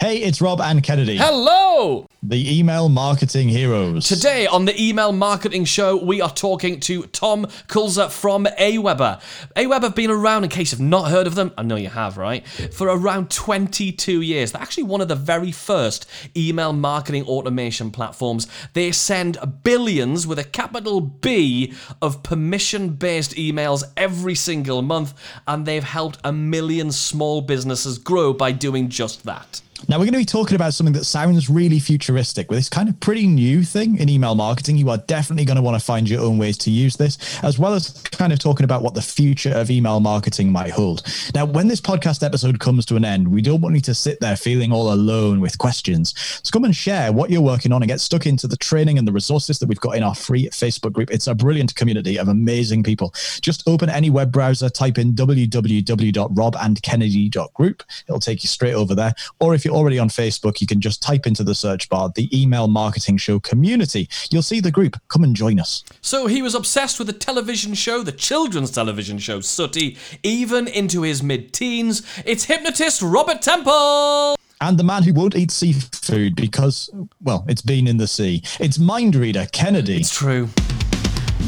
Hey, it's Rob and Kennedy. Hello! The email marketing heroes. Today on the Email Marketing Show, we are talking to Tom Kulzer from Aweber. Aweber have been around, in case you've not heard of them, I know you have, right? For around 22 years. They're actually one of the very first email marketing automation platforms. They send billions with a capital B of permission based emails every single month, and they've helped a million small businesses grow by doing just that. Now, we're going to be talking about something that sounds really futuristic, but it's kind of pretty new thing in email marketing. You are definitely going to want to find your own ways to use this, as well as kind of talking about what the future of email marketing might hold. Now, when this podcast episode comes to an end, we don't want you to sit there feeling all alone with questions. So come and share what you're working on and get stuck into the training and the resources that we've got in our free Facebook group. It's a brilliant community of amazing people. Just open any web browser, type in www.robandkennedy.group. It'll take you straight over there. Or if you're already on Facebook, you can just type into the search bar the email marketing show community. You'll see the group. Come and join us. So he was obsessed with the television show, the children's television show Sooty, even into his mid teens. It's hypnotist Robert Temple! And the man who won't eat seafood because, well, it's been in the sea. It's mind reader Kennedy. It's true.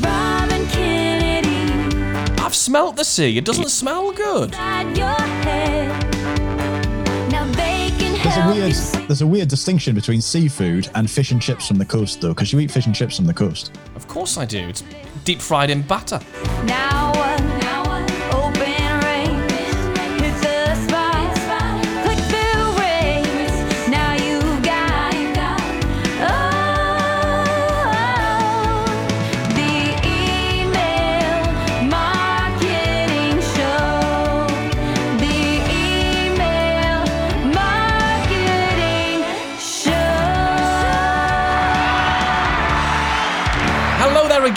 Rob and Kennedy I've smelt the sea. It doesn't smell good. A weird, there's a weird distinction between seafood and fish and chips from the coast, though, because you eat fish and chips from the coast. Of course I do. It's deep fried in batter. Now what?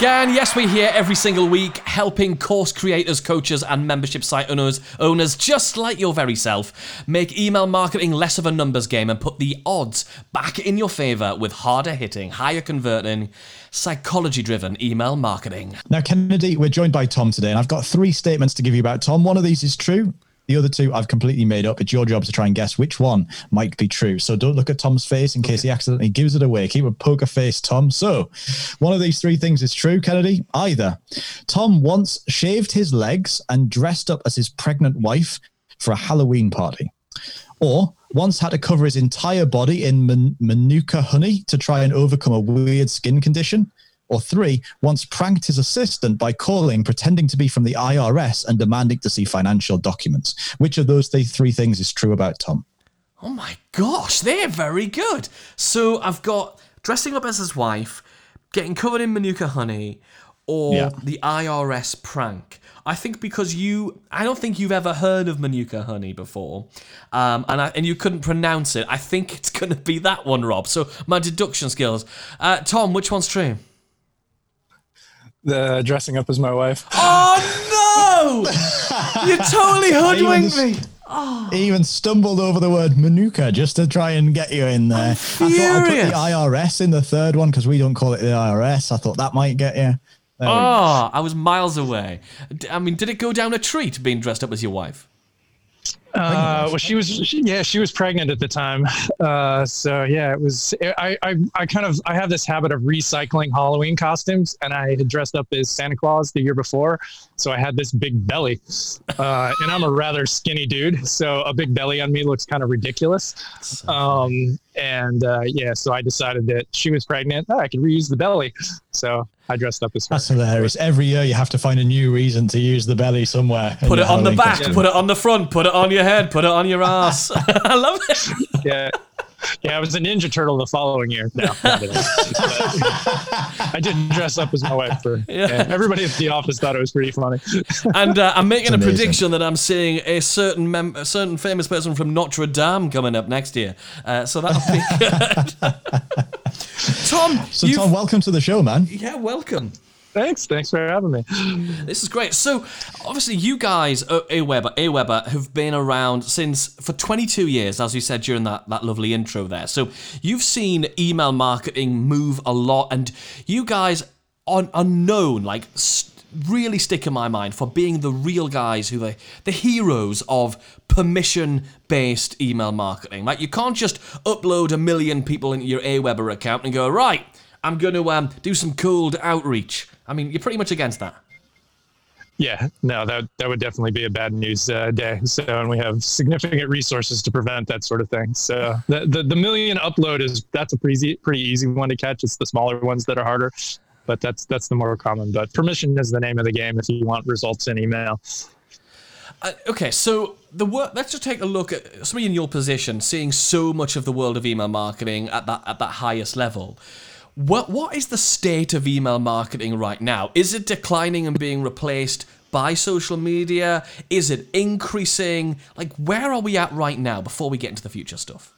Again. Yes, we're here every single week helping course creators, coaches, and membership site owners, owners just like your very self make email marketing less of a numbers game and put the odds back in your favor with harder hitting, higher converting, psychology driven email marketing. Now, Kennedy, we're joined by Tom today, and I've got three statements to give you about Tom. One of these is true. The other two I've completely made up. It's your job to try and guess which one might be true. So don't look at Tom's face in case he accidentally gives it away. Keep a poker face, Tom. So one of these three things is true, Kennedy. Either Tom once shaved his legs and dressed up as his pregnant wife for a Halloween party, or once had to cover his entire body in man- manuka honey to try and overcome a weird skin condition. Or three, once pranked his assistant by calling, pretending to be from the IRS and demanding to see financial documents. Which of those three things is true about Tom? Oh my gosh, they're very good. So I've got dressing up as his wife, getting covered in Manuka honey, or Yeah. the IRS prank. I think because you, I don't think you've ever heard of Manuka honey before, um, and I, and you couldn't pronounce it. I think it's going to be that one, Rob. So my deduction skills. Uh, Tom, which one's true? The dressing up as my wife. Oh no! you totally hoodwinked me. He even stumbled over the word Manuka just to try and get you in there. I thought I'll put the. IRS in the third one because we don't call it the IRS. I thought that might get you. There. Oh, I was miles away. I mean, did it go down a treat being dressed up as your wife? Uh, well, she was, she, yeah, she was pregnant at the time. Uh, so yeah, it was. I, I, I kind of, I have this habit of recycling Halloween costumes, and I had dressed up as Santa Claus the year before, so I had this big belly, uh, and I'm a rather skinny dude, so a big belly on me looks kind of ridiculous. Um, and uh, yeah, so I decided that she was pregnant. Oh, I could reuse the belly, so I dressed up as her. That's hilarious. Every year you have to find a new reason to use the belly somewhere. Put it on the back, costume. put it on the front, put it on your head, put it on your ass. I love it. yeah. Yeah, I was a Ninja Turtle the following year. No, not at all. I didn't dress up as my wife for. Yeah. everybody at the office thought it was pretty funny. And uh, I'm making a amazing. prediction that I'm seeing a certain mem- a certain famous person from Notre Dame coming up next year. Uh, so that'll be good. Tom, So, you've- Tom, welcome to the show, man. yeah, welcome. Thanks. Thanks for having me. This is great. So, obviously, you guys, uh, Aweber, Aweber, have been around since for 22 years, as you said during that, that lovely intro there. So, you've seen email marketing move a lot, and you guys are, are known, like, st- really stick in my mind for being the real guys who are the heroes of permission based email marketing. Like, you can't just upload a million people into your Aweber account and go, right, I'm going to um, do some cold outreach. I mean, you're pretty much against that. Yeah, no, that that would definitely be a bad news uh, day. So, and we have significant resources to prevent that sort of thing. So, the the, the million upload is that's a pretty easy, pretty easy one to catch. It's the smaller ones that are harder, but that's that's the more common. But permission is the name of the game if you want results in email. Uh, okay, so the wor- let's just take a look at somebody in your position, seeing so much of the world of email marketing at that at that highest level. What what is the state of email marketing right now? Is it declining and being replaced by social media? Is it increasing? Like where are we at right now before we get into the future stuff?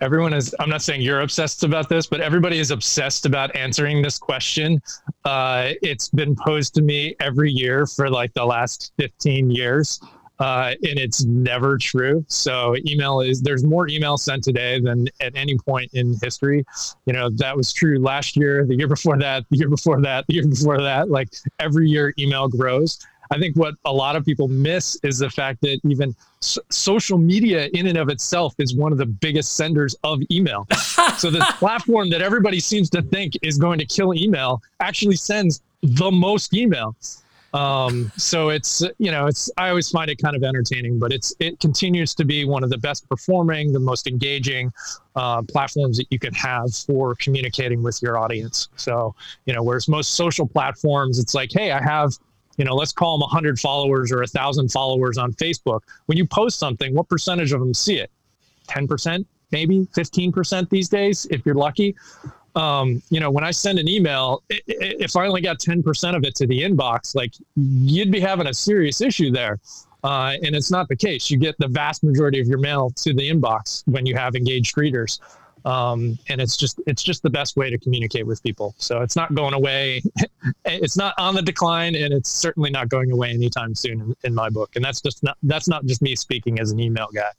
Everyone is i'm not saying you're obsessed about this but everybody is obsessed about answering this question. Uh, it's been posed to me every year for like the last 15 years uh, and it's never true. So email is there's more email sent today than at any point in history. You know that was true last year the year before that the year before that the year before that. Like every year email grows I think what a lot of people miss is the fact that even s- social media in and of itself is one of the biggest senders of email. so the platform that everybody seems to think is going to kill email actually sends the most email. Um, so it's you know it's I always find it kind of entertaining, but it's it continues to be one of the best performing, the most engaging uh, platforms that you can have for communicating with your audience. So you know whereas most social platforms, it's like hey I have you know, let's call them 100 followers or 1,000 followers on Facebook. When you post something, what percentage of them see it? 10%, maybe 15% these days, if you're lucky. Um, you know, when I send an email, if I only got 10% of it to the inbox, like you'd be having a serious issue there. Uh, and it's not the case. You get the vast majority of your mail to the inbox when you have engaged readers. Um, and it's just it's just the best way to communicate with people. So it's not going away. it's not on the decline, and it's certainly not going away anytime soon in, in my book. And that's just not that's not just me speaking as an email guy.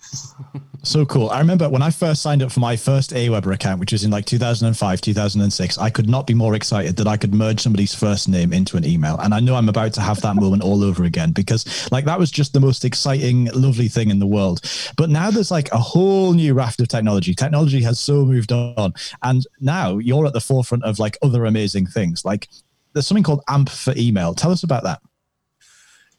So cool. I remember when I first signed up for my first Aweber account, which was in like 2005, 2006, I could not be more excited that I could merge somebody's first name into an email. And I know I'm about to have that moment all over again because like that was just the most exciting, lovely thing in the world. But now there's like a whole new raft of technology. Technology has so moved on. And now you're at the forefront of like other amazing things. Like there's something called AMP for email. Tell us about that.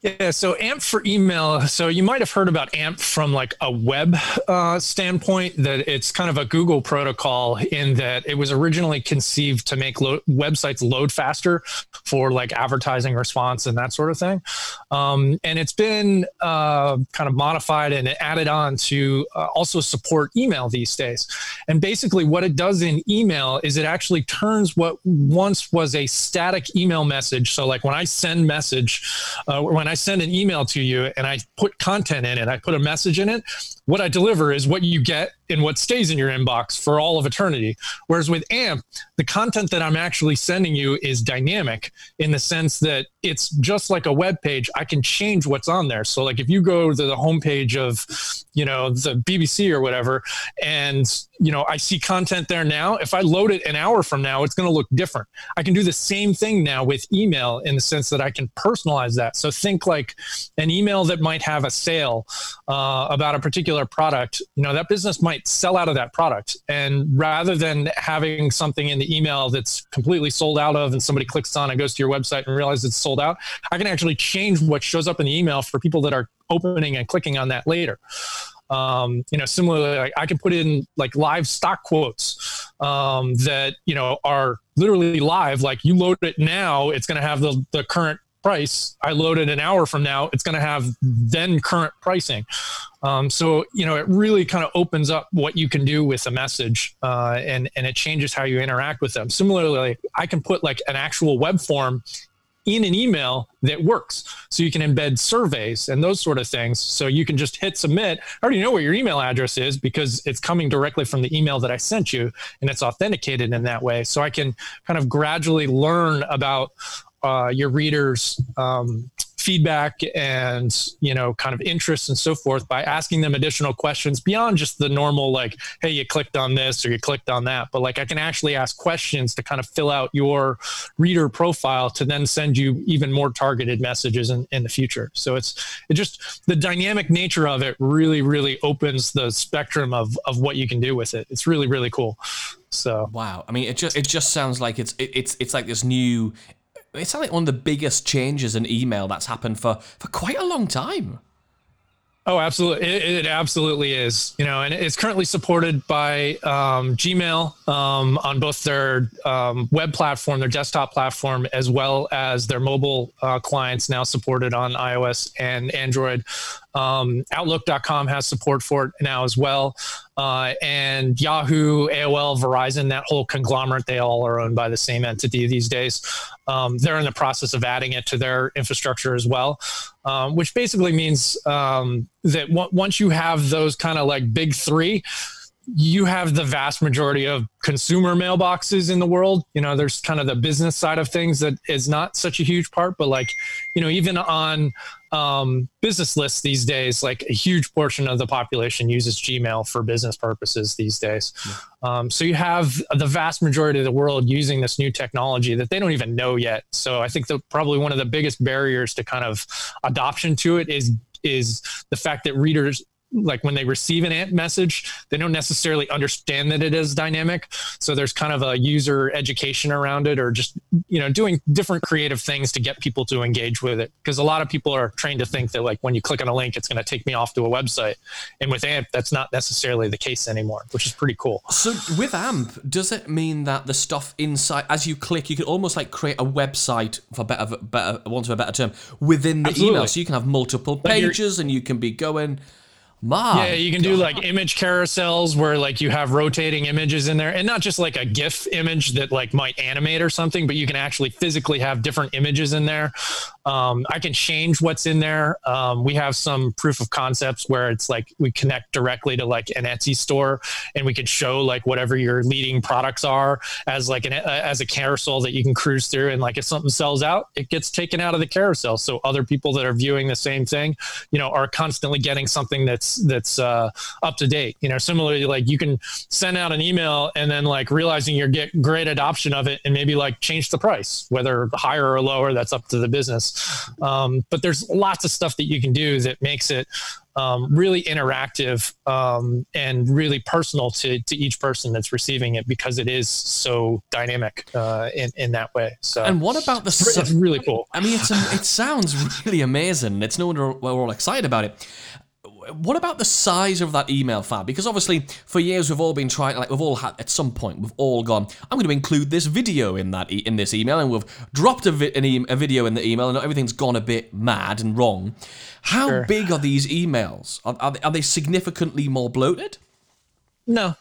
Yeah, so AMP for email. So you might have heard about AMP from like a web uh, standpoint. That it's kind of a Google protocol in that it was originally conceived to make lo- websites load faster for like advertising response and that sort of thing. Um, and it's been uh, kind of modified and added on to uh, also support email these days. And basically, what it does in email is it actually turns what once was a static email message. So, like when I send message, uh, when I send an email to you and I put content in it, I put a message in it. What I deliver is what you get and what stays in your inbox for all of eternity. Whereas with AMP, the content that I'm actually sending you is dynamic in the sense that it's just like a web page. I can change what's on there. So, like if you go to the homepage of, you know, the BBC or whatever, and you know I see content there now. If I load it an hour from now, it's going to look different. I can do the same thing now with email in the sense that I can personalize that. So think like an email that might have a sale uh, about a particular product. You know that business might sell out of that product, and rather than having something in the email that's completely sold out of, and somebody clicks on and goes to your website and realizes it's sold out, I can actually change what shows up in the email for people that are opening and clicking on that later. Um, you know similarly i can put in like live stock quotes um, that you know are literally live. Like you load it now it's going to have the, the current price i load it an hour from now it's going to have then current pricing um, so you know it really kind of opens up what you can do with a message uh, and and it changes how you interact with them similarly i can put like an actual web form in an email that works. So you can embed surveys and those sort of things. So you can just hit submit. I already know what your email address is because it's coming directly from the email that I sent you and it's authenticated in that way. So I can kind of gradually learn about uh, your readers um, feedback and you know kind of interests and so forth by asking them additional questions beyond just the normal like hey you clicked on this or you clicked on that but like i can actually ask questions to kind of fill out your reader profile to then send you even more targeted messages in, in the future so it's it just the dynamic nature of it really really opens the spectrum of of what you can do with it it's really really cool so Wow. I mean, it just it just sounds like it's it, it's it's like this new. It's like one of the biggest changes in email that's happened for for quite a long time. Oh, absolutely. It, it absolutely is. You know, and it's currently supported by um, Gmail um, on both their um, web platform, their desktop platform, as well as their mobile uh, clients now supported on iOS and Android. Um, Outlook.com has support for it now as well. Uh, and Yahoo, AOL, Verizon, that whole conglomerate, they all are owned by the same entity these days. Um, they're in the process of adding it to their infrastructure as well, um, which basically means um, that w- once you have those kind of like big three, you have the vast majority of consumer mailboxes in the world. You know, there's kind of the business side of things that is not such a huge part, but like, you know, even on um, business lists these days, like a huge portion of the population uses Gmail for business purposes these days. Um, so you have the vast majority of the world using this new technology that they don't even know yet. So I think that probably one of the biggest barriers to kind of adoption to it is is the fact that readers like when they receive an AMP message, they don't necessarily understand that it is dynamic. So there's kind of a user education around it, or just you know doing different creative things to get people to engage with it. Because a lot of people are trained to think that like when you click on a link, it's going to take me off to a website, and with AMP, that's not necessarily the case anymore, which is pretty cool. So with AMP, does it mean that the stuff inside, as you click, you can almost like create a website for better, better, want of a better term, within the Absolutely. email, so you can have multiple pages and you can be going. Yeah, you can do like image carousels where like you have rotating images in there and not just like a GIF image that like might animate or something, but you can actually physically have different images in there. Um, I can change what's in there. Um, we have some proof of concepts where it's like we connect directly to like an Etsy store and we can show like whatever your leading products are as like an uh, as a carousel that you can cruise through and like if something sells out, it gets taken out of the carousel. So other people that are viewing the same thing, you know, are constantly getting something that's that's uh, up to date. You know, similarly, like you can send out an email and then like realizing you get great adoption of it and maybe like change the price, whether higher or lower. That's up to the business. Um, but there's lots of stuff that you can do that makes it um, really interactive um, and really personal to, to each person that's receiving it because it is so dynamic uh, in, in that way. So And what about the it's, su- really cool. I mean, it's a, it sounds really amazing. It's no wonder we're all excited about it. What about the size of that email file? Because obviously, for years we've all been trying, like we've all had at some point, we've all gone. I'm going to include this video in that e- in this email, and we've dropped a, vi- an e- a video in the email, and everything's gone a bit mad and wrong. How Sure. big are these emails? Are, are, they, are they significantly more bloated? No,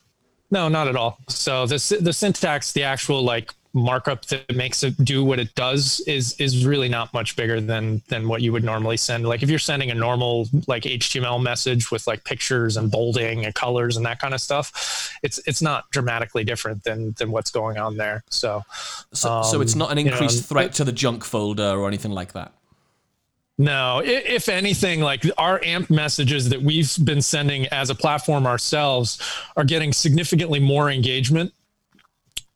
no, not at all. So the the syntax, the actual like markup that makes it do what it does is is really not much bigger than than what you would normally send. Like if you're sending a normal like HTML message with like pictures and bolding and colors and that kind of stuff, it's it's not dramatically different than than what's going on there. So So, so it's Um, not an you know, increased threat to the junk folder or anything like that. No, if anything, like our AMP messages that we've been sending as a platform ourselves are getting significantly more engagement.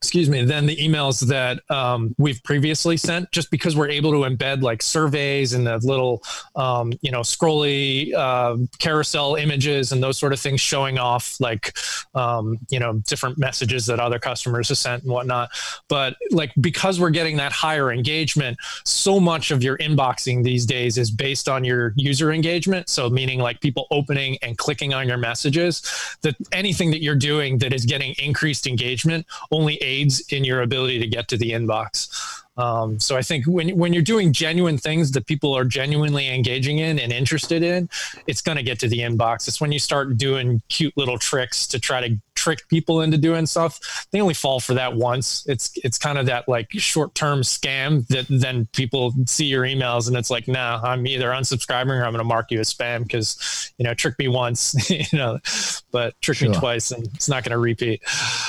Excuse me, than the emails that um, we've previously sent, just because we're able to embed like surveys and the little, um, you know, scrolly uh, carousel images and those sort of things showing off like, um, you know, different messages that other customers have sent and whatnot. But like because we're getting that higher engagement, so much of your inboxing these days is based on your user engagement. So, meaning like people opening and clicking on your messages, that anything that you're doing that is getting increased engagement only aids in your ability to get to the inbox. Um, so I think when when you're doing genuine things that people are genuinely engaging in and interested in, it's going to get to the inbox. It's when you start doing cute little tricks to try to trick people into doing stuff, they only fall for that once. It's it's kind of that like short term scam that then people see your emails and it's like, nah, I'm either unsubscribing or I'm going to mark you as spam because you know trick me once, you know, but trick me twice and it's not going to repeat.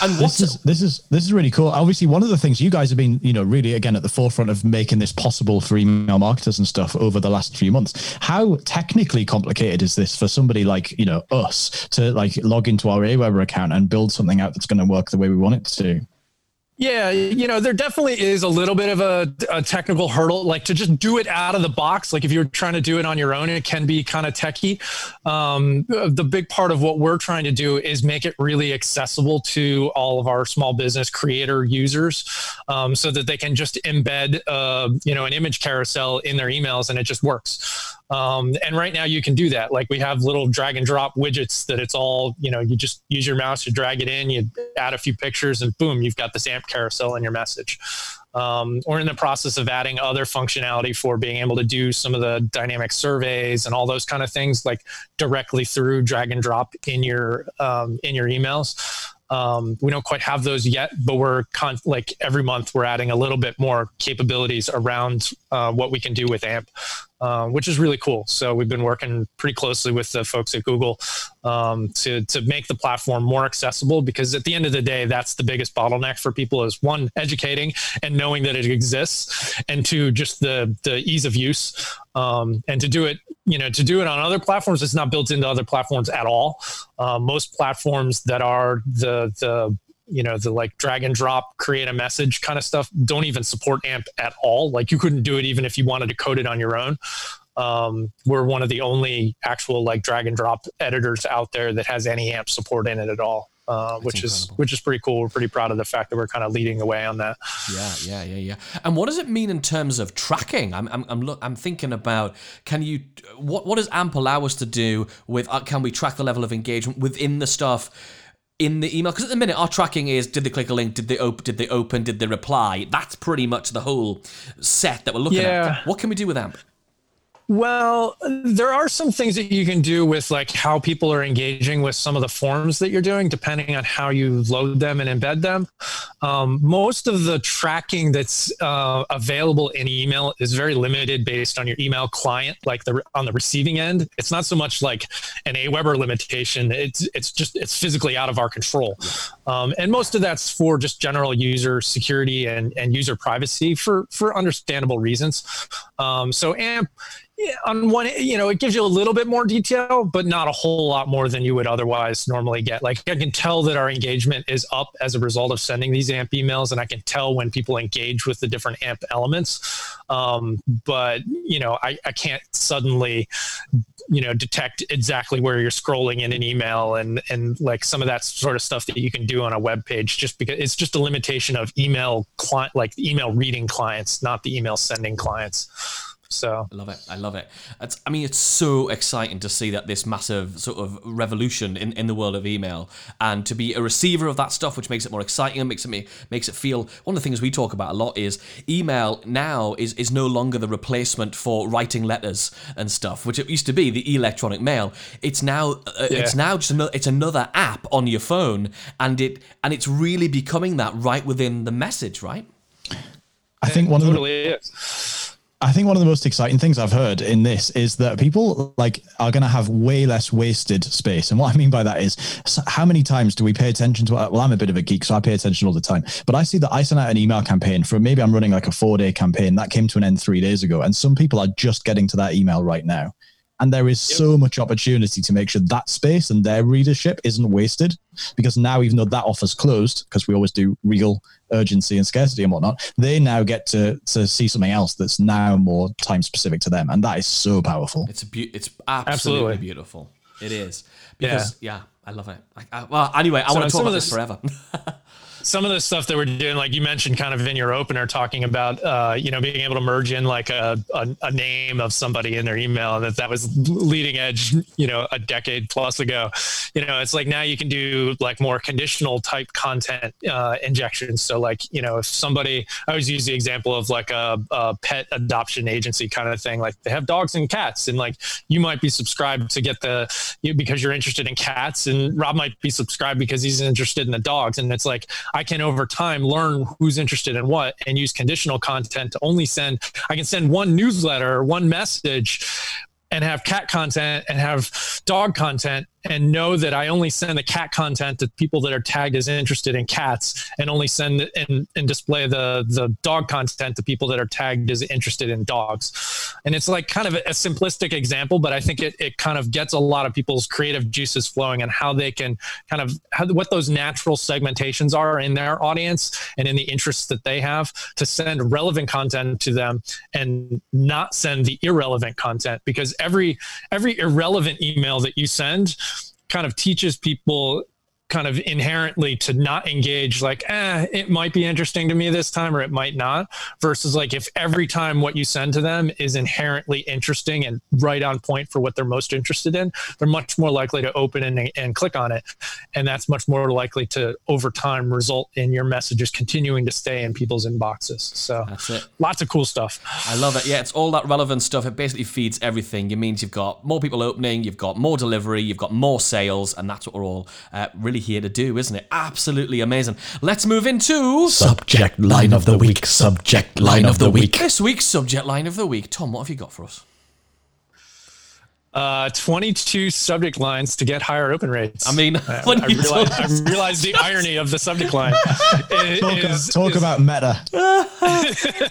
And This is this is this is really cool. Obviously, one of the things you guys have been, you know, really again at the forefront of making this possible for email marketers and stuff over the last few months. How technically complicated is this for somebody like you know us to like log into our Aweber account and build something out that's going to work the way we want it to? Yeah, you know, there definitely is a little bit of a, a technical hurdle. Like to just do it out of the box, like if you're trying to do it on your own, it can be kind of techy. Um, the big part of what we're trying to do is make it really accessible to all of our small business creator users, um, so that they can just embed, uh, you know, an image carousel in their emails and it just works. Um, and right now you can do that. Like we have little drag and drop widgets that it's all, you know, you just use your mouse, you drag it in, you add a few pictures, and boom, you've got this AMP carousel in your message. Um, we're in the process of adding other functionality for being able to do some of the dynamic surveys and all those kind of things, like directly through drag and drop in your um, in your emails. Um, we don't quite have those yet, but we're con- like every month we're adding a little bit more capabilities around uh, what we can do with AMP, uh, which is really cool. So we've been working pretty closely with the folks at Google um, to to make the platform more accessible because at the end of the day, that's the biggest bottleneck for people is one educating and knowing that it exists, and two just the the ease of use. Um, and to do it, you know, to do it on other platforms, it's not built into other platforms at all. Uh, most platforms that are the the you know the like drag and drop create a message kind of stuff don't even support amp at all like you couldn't do it even if you wanted to code it on your own um, we're one of the only actual like drag and drop editors out there that has any amp support in it at all uh, which is which is pretty cool we're pretty proud of the fact that we're kind of leading the way on that Yeah, yeah, yeah, yeah. And what does it mean in terms of tracking? I'm, I'm, I'm, look, I'm thinking about can you, what, what does AMP allow us to do with? Uh, can we track the level of engagement within the stuff? In the email, because at the minute our tracking is: did they click a link? Did they open? Did they open? Did they reply? That's pretty much the whole set that we're looking Yeah. at. What can we do with AMP? Well, there are some things that you can do with like how people are engaging with some of the forms that you're doing, depending on how you load them and embed them. Um, most of the tracking that's uh, available in email is very limited based on your email client, like the on the receiving end. It's not so much like an Aweber limitation. It's it's just it's physically out of our control, um, and most of that's for just general user security and and user privacy for for understandable reasons. Um, so AMP on one, you know, it gives you a little bit more detail, but not a whole lot more than you would otherwise normally get. Like I can tell that our engagement is up as a result of sending these AMP emails, and I can tell when people engage with the different AMP elements. Um, but you know, I, I can't suddenly, you know, detect exactly where you're scrolling in an email and and like some of that sort of stuff that you can do on a web page, just because it's just a limitation of email client, like email reading clients, not the email sending clients. So I love it. I love it. It's, I mean, it's so exciting to see that this massive sort of revolution in, in the world of email, and to be a receiver of that stuff, which makes it more exciting and makes it makes it feel. One of the things we talk about a lot is email now is is no longer the replacement for writing letters and stuff, which it used to be the electronic mail. It's now uh, it's now just another it's another app on your phone, and it and it's really becoming that right within the message, right? I think one of the totally is. I think one of the most exciting things I've heard in this is that people like are going to have way less wasted space. And what I mean by that is how many times do we pay attention to Well, I'm a bit of a geek, so I pay attention all the time. But I see that I sent out an email campaign for maybe I'm running like a four day campaign that came to an end three days ago. And some people are just getting to that email right now. And there is so much opportunity to make sure that space and their readership isn't wasted because now, even though that offer's closed, because we always do real urgency and scarcity and whatnot, they now get to, to see something else that's now more time specific to them. And that is so powerful. It's a be- it's absolutely, Absolutely. beautiful. It is because yeah, I love it. I, I, well, anyway, I So want to talk about this this- forever. some of the stuff that we're doing, like you mentioned, kind of in your opener, talking about uh, you know being able to merge in like a, a, a name of somebody in their email, and that that was leading edge, you know, a decade plus ago. You know, it's like now you can do like more conditional type content uh, injections. So like you know, if somebody, I always use the example of like a, a pet adoption agency kind of thing. Like they have dogs and cats, and like you might be subscribed to get the you, because you're interested in cats, and Rob might be subscribed because he's interested in the dogs, and it's like I can over time learn who's interested in what and use conditional content to only send. I can send one newsletter, one message, and have cat content and have dog content and know that I only send the cat content to people that are tagged as interested in cats and only send and, and display the the dog content to people that are tagged as interested in dogs. And it's like kind of a, simplistic example, but I think it, it kind of gets a lot of people's creative juices flowing and how they can kind of how, what those natural segmentations are in their audience and in the interests that they have to send relevant content to them and not send the irrelevant content because every every irrelevant email that you send kind of teaches people kind of inherently to not engage like eh it might be interesting to me this time or it might not versus like if every time what you send to them is inherently interesting and right on point for what they're most interested in they're much more likely to open and, and click on it and that's much more likely to over time result in your messages continuing to stay in people's inboxes so That's it. lots of cool stuff I love it. Yeah, it's all that relevant stuff. It basically feeds everything. It means you've got more people opening, you've got more delivery, you've got more sales, and that's what we're all uh, really here to do, isn't it? Absolutely amazing. Let's move into Subject line of the week. Subject line of the week. this week's subject line of the week. Tom, what have you got for us? Uh 22 subject lines to get higher open rates I mean, I, when I you realized, told I us- realized the irony of the subject line It Talk, is- talk is- about meta.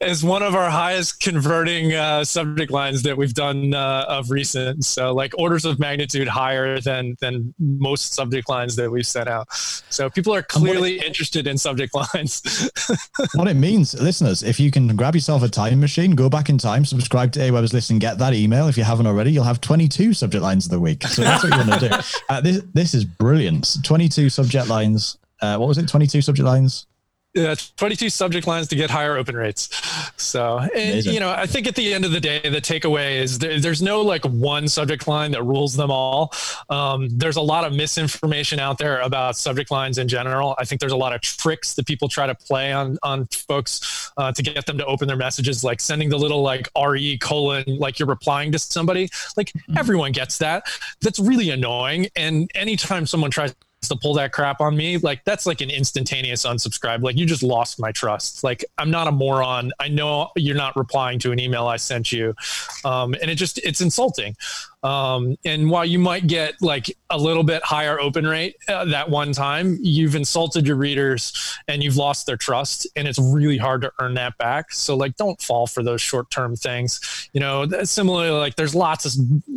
is one of our highest converting uh, subject lines that we've done uh, of recent. So like orders of magnitude higher than than most subject lines that we've sent out. So people are clearly interested in subject lines. what it means, listeners, if you can grab yourself a time machine, go back in time, subscribe to Aweber's List, and get that email. If you haven't already, you'll have 22 subject lines of the week. So that's what you want to do. Uh, this, this is brilliant. 22 subject lines. Uh, what was it? 22 subject lines. Yeah, 22 subject lines to get higher open rates. So, and, Amazing. you know, I think at the end of the day, the takeaway is there, there's no like one subject line that rules them all. Um, there's a lot of misinformation out there about subject lines in general. I think there's a lot of tricks that people try to play on on folks uh, to get them to open their messages, like sending the little like re colon like you're replying to somebody. Like everyone gets that. That's really annoying. And anytime someone tries to pull that crap on me like that's like an instantaneous unsubscribe. Like you just lost my trust. Like i'm not a moron. I know you're not replying to an email i sent you. Um, and it just it's insulting um, and while you might get like a little bit higher open rate uh, that one time you've insulted your readers and you've lost their trust and it's really hard to earn that back. So like don't fall for those short-term things. You know similarly like there's lots of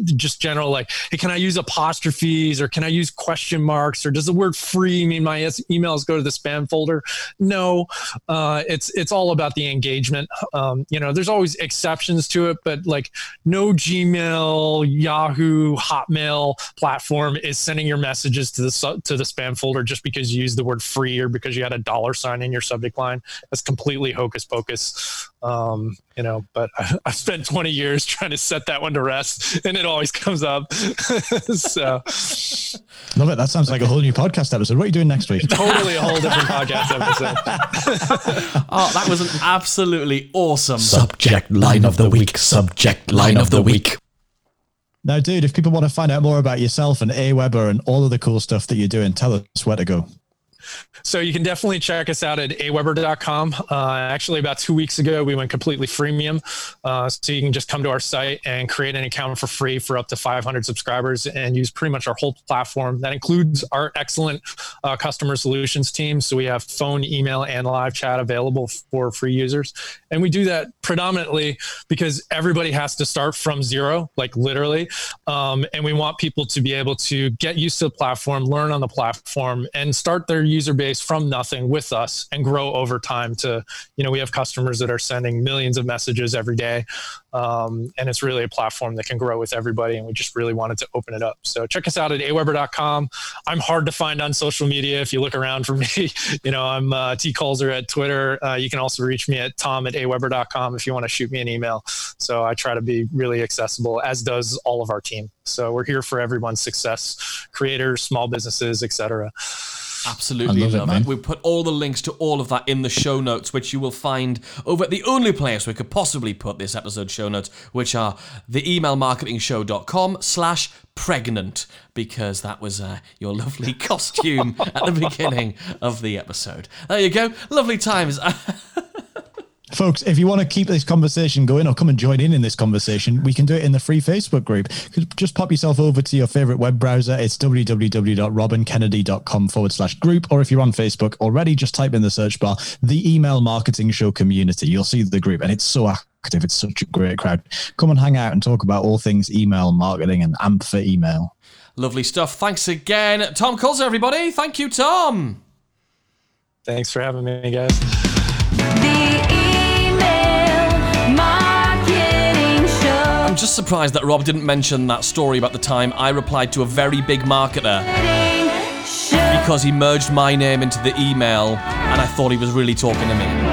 just general like hey can i use apostrophes or can i use question marks or does the word free mean my emails go to the spam folder? No uh, it's it's all about the engagement. Um, you know there's always exceptions to it but like no gmail yahoo hotmail platform is sending your messages to the su- to the spam folder just because you use the word free or because you had a dollar sign in your subject line that's completely hocus pocus um, you know but I, i've spent 20 years trying to set that one to rest and it always comes up so Love it. That sounds like a whole new podcast episode. What are you doing next week? totally a whole different podcast episode Oh, that was an absolutely awesome. Subject line of the week. Subject line of the week. Now, dude, if people want to find out more about yourself and Aweber and all of the cool stuff that you're doing, tell us where to go. So you can definitely check us out at aweber.com. Uh, actually, about two weeks ago, we went completely freemium. Uh, so you can just come to our site and create an account for free for up to 500 subscribers and use pretty much our whole platform. That includes our excellent uh, customer solutions team. So we have phone, email, and live chat available for free users. And we do that predominantly because everybody has to start from zero, like literally. Um, and we want people to be able to get used to the platform, learn on the platform, and start their user base from nothing with us and grow over time to, you know, we have customers that are sending millions of messages every day. Um, and it's really a platform that can grow with everybody. And we just really wanted to open it up. So check us out at aweber.com. I'm hard to find on social media. If you look around for me, you know, I'm uh, T. Kulzer at Twitter. Uh, you can also reach me at tom at aweber.com if you want to shoot me an email. So I try to be really accessible, as does all of our team. So we're here for everyone's success, creators, small businesses, etc. Absolutely I love it, love it, man. We put all the links to all of that in the show notes, which you will find over at the only place we could possibly put this episode show notes, which are the emailmarketingshow.com slash pregnant, because that was uh, your lovely costume at the beginning of the episode. There you go. Lovely times. Folks, if you want to keep this conversation going or come and join in in this conversation, we can do it in the free Facebook group. Just pop yourself over to your favorite web browser. It's www.robandkennedy.com forward slash group. Or if you're on Facebook already, just type in the search bar, the email marketing show community. You'll see the group and it's so active. It's such a great crowd. Come and hang out and talk about all things email marketing and AMP for email. lovely stuff. Thanks again. Tom Kulzer, everybody. Thank you, Tom. Thanks for having me, guys. I'm just surprised that Rob didn't mention that story about the time I replied to a very big marketer because he merged my name into the email and I thought he was really talking to me.